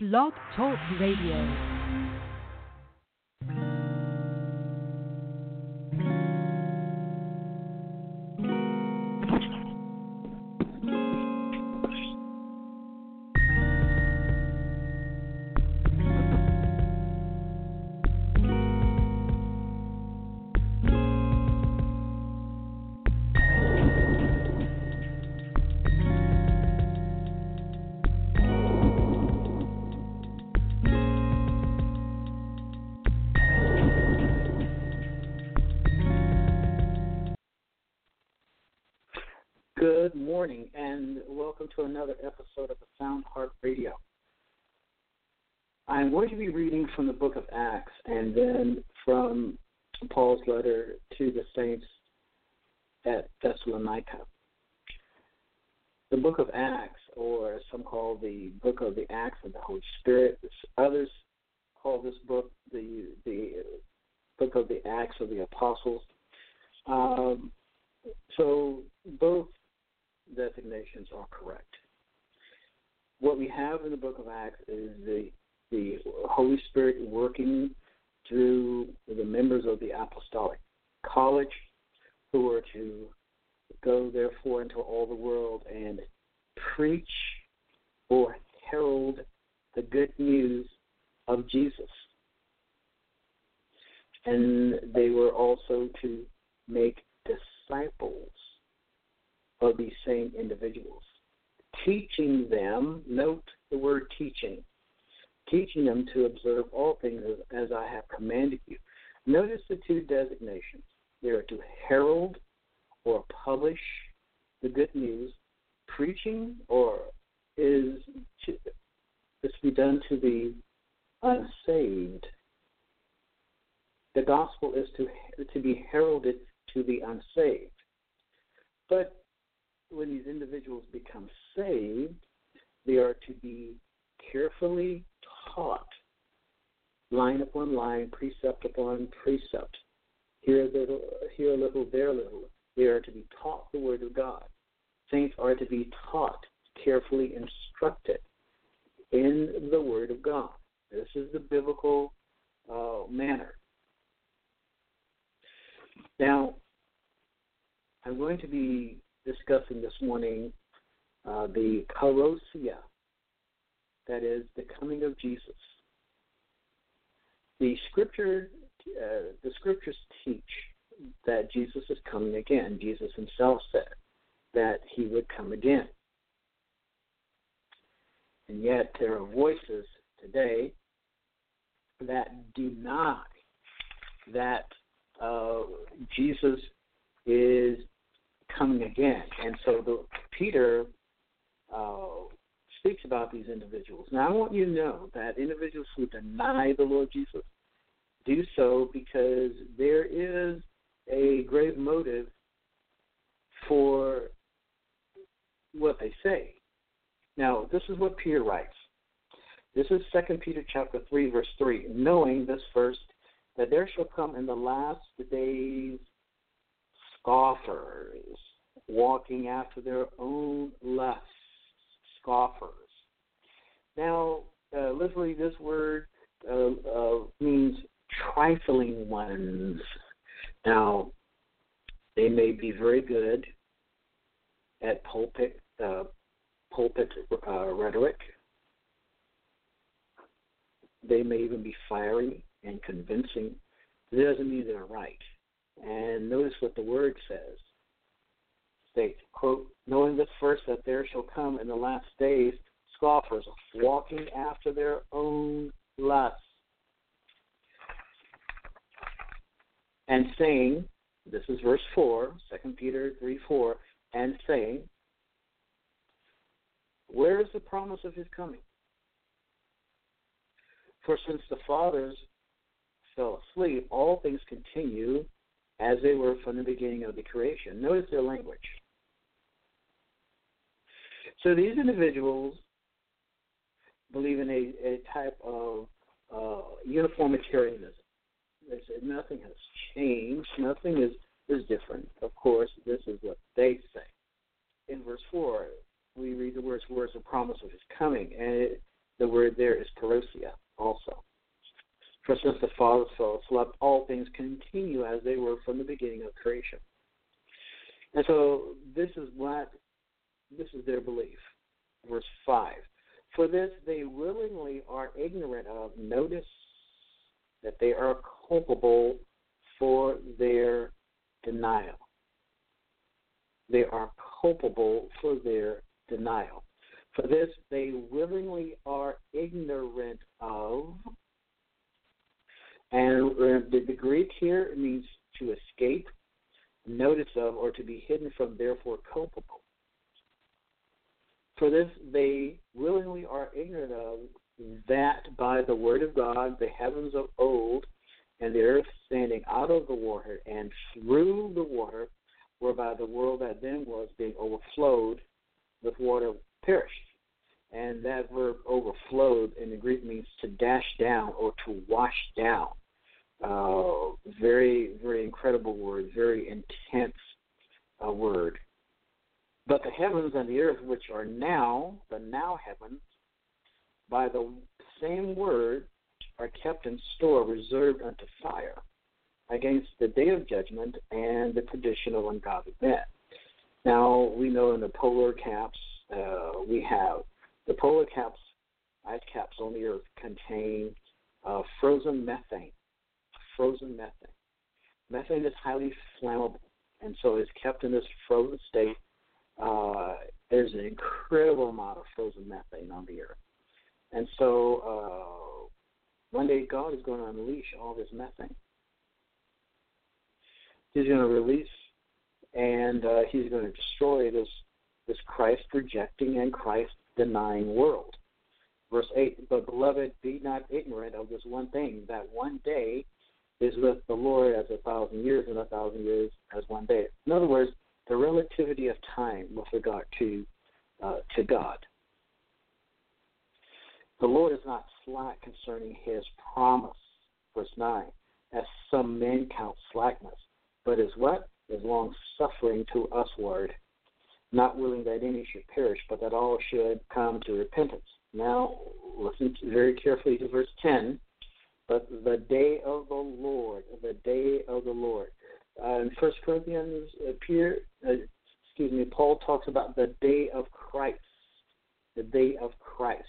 Blog Talk Radio. Morning, and welcome to another episode of the Sound Heart Radio. I'm going to be reading from the book of Acts and then from Paul's letter to the saints at Thessalonica. The book of Acts, or some call the book of the Acts of the Holy Spirit, others call this book the the book of the Acts of the Apostles. Um, so both designations are correct. What we have in the book of Acts is the the Holy Spirit working through the members of the apostolic college who are to go therefore into all the world and preach or herald the good news of Jesus. And they were also to make disciples of these same individuals, teaching them, note the word teaching, teaching them to observe all things as, as I have commanded you. Notice the two designations. They are to herald or publish the good news. Preaching or is to, is to be done to the unsaved. The gospel is to to be heralded to the unsaved. But when these individuals become saved, they are to be carefully taught, line upon line, precept upon precept. Here a little, here a little, there a little. They are to be taught the Word of God. Saints are to be taught, carefully instructed in the Word of God. This is the biblical uh, manner. Now, I'm going to be discussing this morning uh, the parousia, that is, the coming of Jesus. The scripture, uh, the scriptures teach Jesus is coming again. Jesus himself said that he would come again. And yet there are voices today that deny that uh, Jesus is coming again. And so the, Peter uh, speaks about these individuals. Now, I want you to know that individuals who deny the Lord Jesus do so because there is a grave motive for what they say. Now, this is what Peter writes. This is Second Peter chapter three, verse three. Knowing this first, that there shall come in the last days scoffers, walking after their own lusts, scoffers. Now, uh, literally, this word uh, uh, means trifling ones. Now, they may be very good at pulpit uh, pulpit uh, rhetoric. They may even be fiery and convincing. It doesn't mean they're right. And notice what the word says. States, quote, knowing this first that there shall come in the last days scoffers, walking after their own lusts, and saying, this is verse 4, 2 Peter 3 4, and saying, Where is the promise of his coming? For since the fathers fell asleep, all things continue as they were from the beginning of the creation. Notice their language. So these individuals believe in a, a type of uh, uniformitarianism. They said nothing has changed, nothing is, is different. Of course, this is what they say. In verse 4, we read the words, words of promise of his coming. And it, The word there is parousia also. For since the fathers fell asleep, all things continue as they were from the beginning of creation. And so this is what this is their belief. Verse five. For this they willingly are ignorant of. Notice that they are culpable for their denial. They are culpable for their denial. For this they willingly are ignorant of. And the, Greek here means to escape notice of or to be hidden from, therefore culpable. For this they willingly are ignorant of that by the word of God the heavens of old and the earth standing out of the water and through the water, whereby the world that then was being overflowed with water perished. And that verb overflowed in the Greek means to dash down or to wash down. Uh, very, very incredible word, very intense uh, word. But the heavens and the earth, which are now, the now heavens, by the same word, are kept in store, reserved unto fire, against the day of judgment and the perdition of ungodly men. Now, we know in the polar caps, uh, we have the polar caps, ice caps on the earth contain uh, frozen methane. Frozen methane. Methane is highly flammable, and so it's kept in this frozen state. Uh, there's an incredible amount of frozen methane on the earth. And so uh, one day God is going to unleash all this methane. He's going to release and uh, he's going to destroy this this Christ rejecting and Christ denying world. Verse 8, but beloved, be not ignorant of this one thing, that one day is with the Lord as a thousand years, and a thousand years as one day. In other words, the relativity of time with regard to uh, to God. The Lord is not slack concerning his promise, verse 9, as some men count slackness, but is what? Is long suffering to usward, not willing that any should perish, but that all should come to repentance. Now, listen very carefully to verse 10. But the day of the Lord, the day of the Lord. Uh, in First Corinthians, appear, uh, excuse me, Paul talks about the day of Christ, the day of Christ.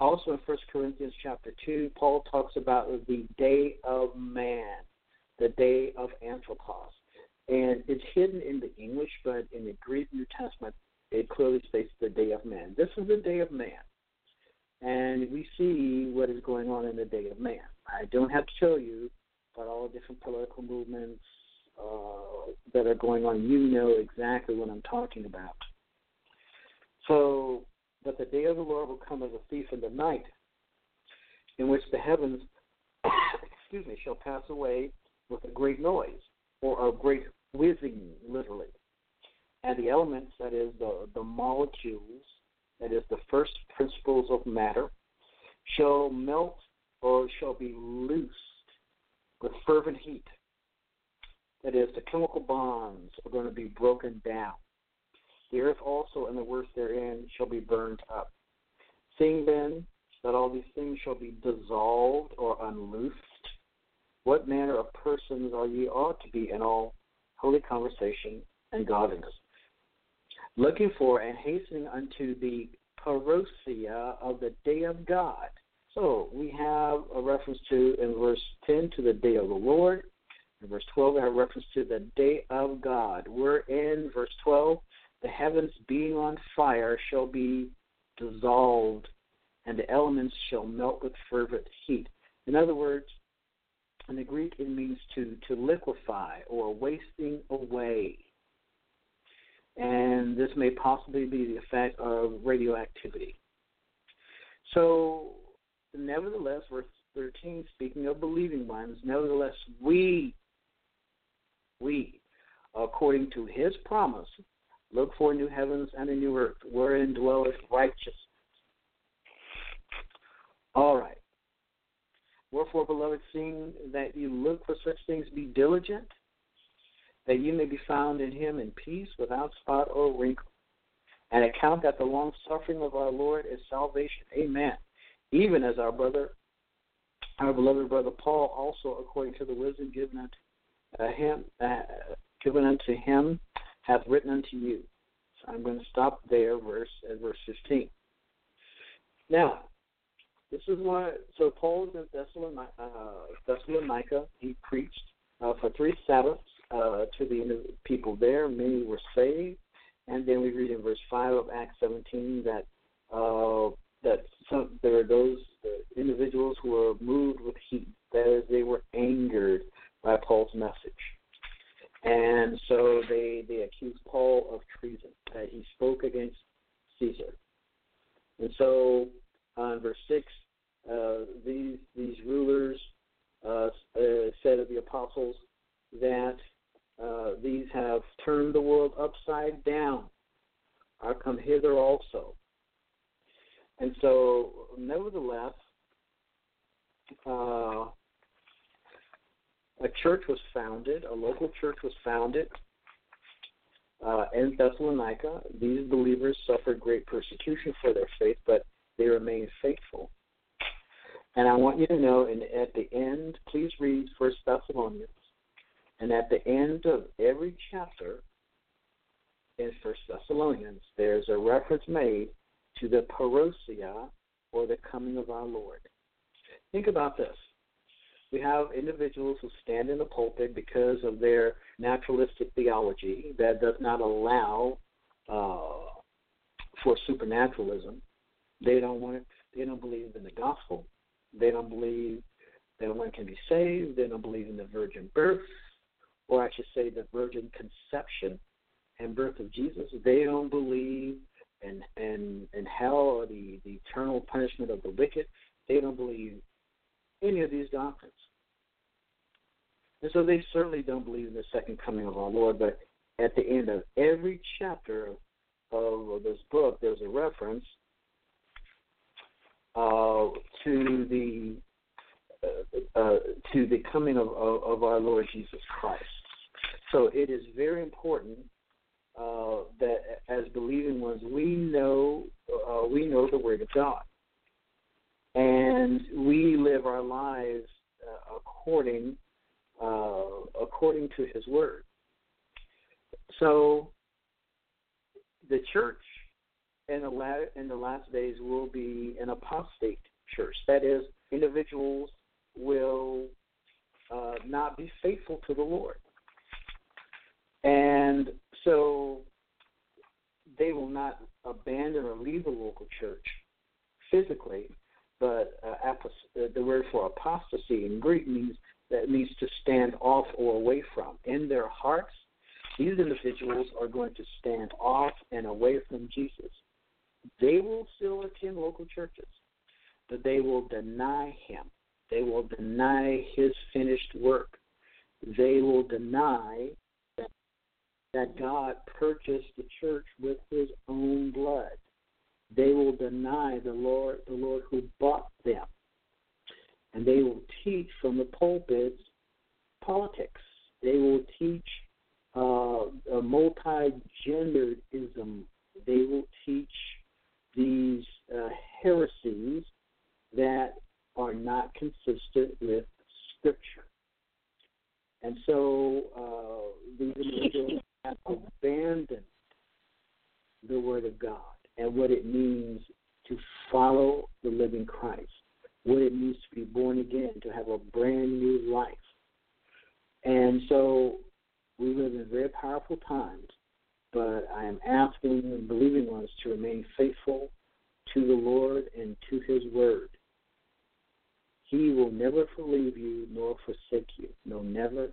Also in First Corinthians chapter 2, Paul talks about the day of man, the day of Anthropos. And it's hidden in the English, but in the Greek New Testament, it clearly states the day of man. This is the day of man. And we see what is going on in the day of man. I don't have to tell you about all the different political movements uh, that are going on. You know exactly what I'm talking about. So but the day of the Lord will come as a thief in the night, in which the heavens, excuse me, shall pass away with a great noise, or a great whizzing, literally. And the elements, that is, the, the molecules, that is, the first principles of matter, shall melt or shall be loosed with fervent heat. That is, the chemical bonds are going to be broken down. The earth also and the works therein shall be burned up. Seeing then that all these things shall be dissolved or unloosed, what manner of persons are ye ought to be in all holy conversation and godliness, looking for and hastening unto the parousia of the day of God. So we have a reference to in verse 10 to the day of the Lord. In verse 12, we have a reference to the day of God. We're in verse 12 the heavens being on fire shall be dissolved, and the elements shall melt with fervent heat. In other words, in the Greek, it means to, to liquefy or wasting away. And this may possibly be the effect of radioactivity. So, nevertheless, verse 13, speaking of believing ones, nevertheless, we, we, according to his promise, Look for new heavens and a new earth, wherein dwelleth righteousness. All right. Wherefore, beloved, seeing that you look for such things, be diligent, that you may be found in him in peace, without spot or wrinkle. And account that the long suffering of our Lord is salvation. Amen. even as our brother, our beloved brother Paul, also according to the wisdom given unto uh, him, uh, given unto him, hath written unto you. So I'm going to stop there, verse at verse 15. Now, this is why. So Paul was in Thessalonica. Uh, Thessalonica. He preached uh, for three Sabbaths uh, to the people there. Many were saved, and then we read in verse five of Acts 17 that uh, that some, there are those individuals who were moved with heat. That is, they were angered by Paul's message. And so they, they accused Paul of treason, that he spoke against Caesar. And so uh, in verse 6, uh, these, these rulers uh, uh said of the apostles that uh, these have turned the world upside down, are come hither also. And so, nevertheless, uh, a church was founded, a local church was founded uh, in Thessalonica. These believers suffered great persecution for their faith, but they remained faithful. And I want you to know, and at the end, please read First Thessalonians. And at the end of every chapter in First Thessalonians, there's a reference made to the parousia, or the coming of our Lord. Think about this. We have individuals who stand in the pulpit because of their naturalistic theology that does not allow uh, for supernaturalism. They don't want it, they don't believe in the gospel. They don't believe that one can be saved. They don't believe in the virgin birth, or I should say the virgin conception and birth of Jesus. They don't believe in in, in hell or the, the eternal punishment of the wicked. They don't believe any of these doctrines. And so they certainly don't believe in the second coming of our Lord, but at the end of every chapter of this book, there's a reference uh, to the uh, uh, to the coming of, of, of, our Lord Jesus Christ. So it is very important uh, that as believing ones, we know uh, we know the Word of God, and we live our lives uh, according uh, according to His Word. So, the church in the, la- in the last days will be an apostate church. That is, individuals will uh, not be faithful to the Lord. And so they will not abandon or leave the local church physically, but uh, uh, the word for apostasy in Greek means that needs to stand off or away from. In their hearts, these individuals are going to stand off and away from Jesus. They will still attend local churches, but they will deny him. They will deny his finished work. They will deny that, that God purchased the church with his own blood. They will deny the Lord, the Lord who bought them and they will teach from the pulpits politics. They will teach uh, a multi-genderism. They will teach these uh, heresies that are not consistent with Scripture. And so uh, these individuals have abandoned the Word of God and what it means to follow the living Christ what it means to be born again, to have a brand new life. And so we live in very powerful times, but I am asking and believing ones to remain faithful to the Lord and to His Word. He will never leave you nor forsake you. No, never.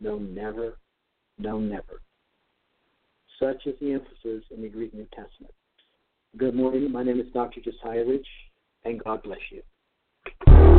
No, never. No, never. Such is the emphasis in the Greek New Testament. Good morning. My name is Dr. Josiah Rich and God bless you.